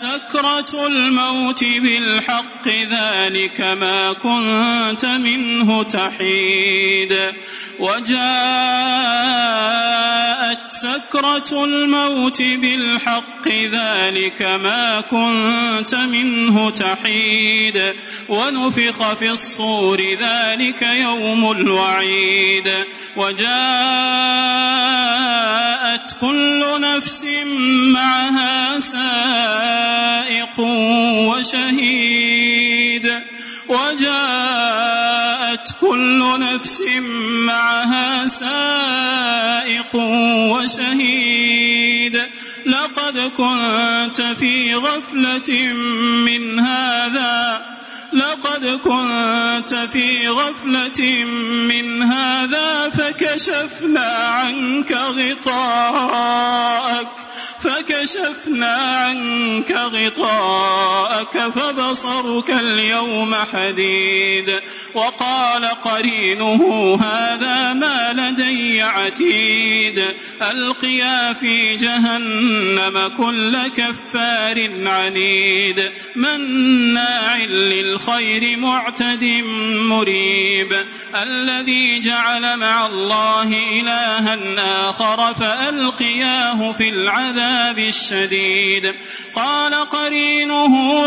سكرة الموت بالحق ذلك ما كنت منه تحيد. وجاءت سكرة الموت بالحق ذلك ما كنت منه تحيد. ونفخ في الصور ذلك يوم الوعيد. وجاءت كل نفس معها وشهيد وجاءت كل نفس معها سائق وشهيد لقد كنت في غفلة من هذا لقد كنت في غفلة من هذا فكشفنا عنك غطاءك فكشفنا عنك غطاءك. فبصرك اليوم حديد. وقال قرينه هذا ما لدي عتيد. ألقيا في جهنم كل كفار عنيد. مناع للخير معتد مريب. الذي جعل مع الله إلها آخر فألقياه في العذاب الشديد. قال قرينه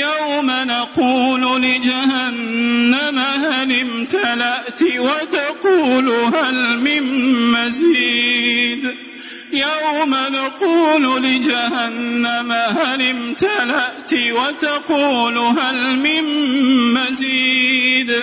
يوم نقول لجهنم هل امتلأت وتقول هل من مزيد؟ يوم نقول لجهنم هل امتلأت وتقول هل من مزيد؟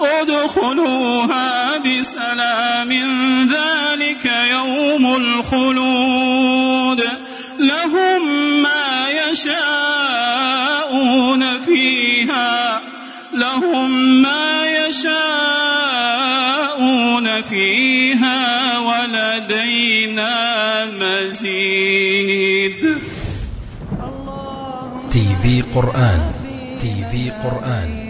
ادخلوها بسلام ذلك يوم الخلود. لهم ما يشاءون فيها لهم ما يشاءون فيها ولدينا مزيد. تي في قرآن تي في قرآن.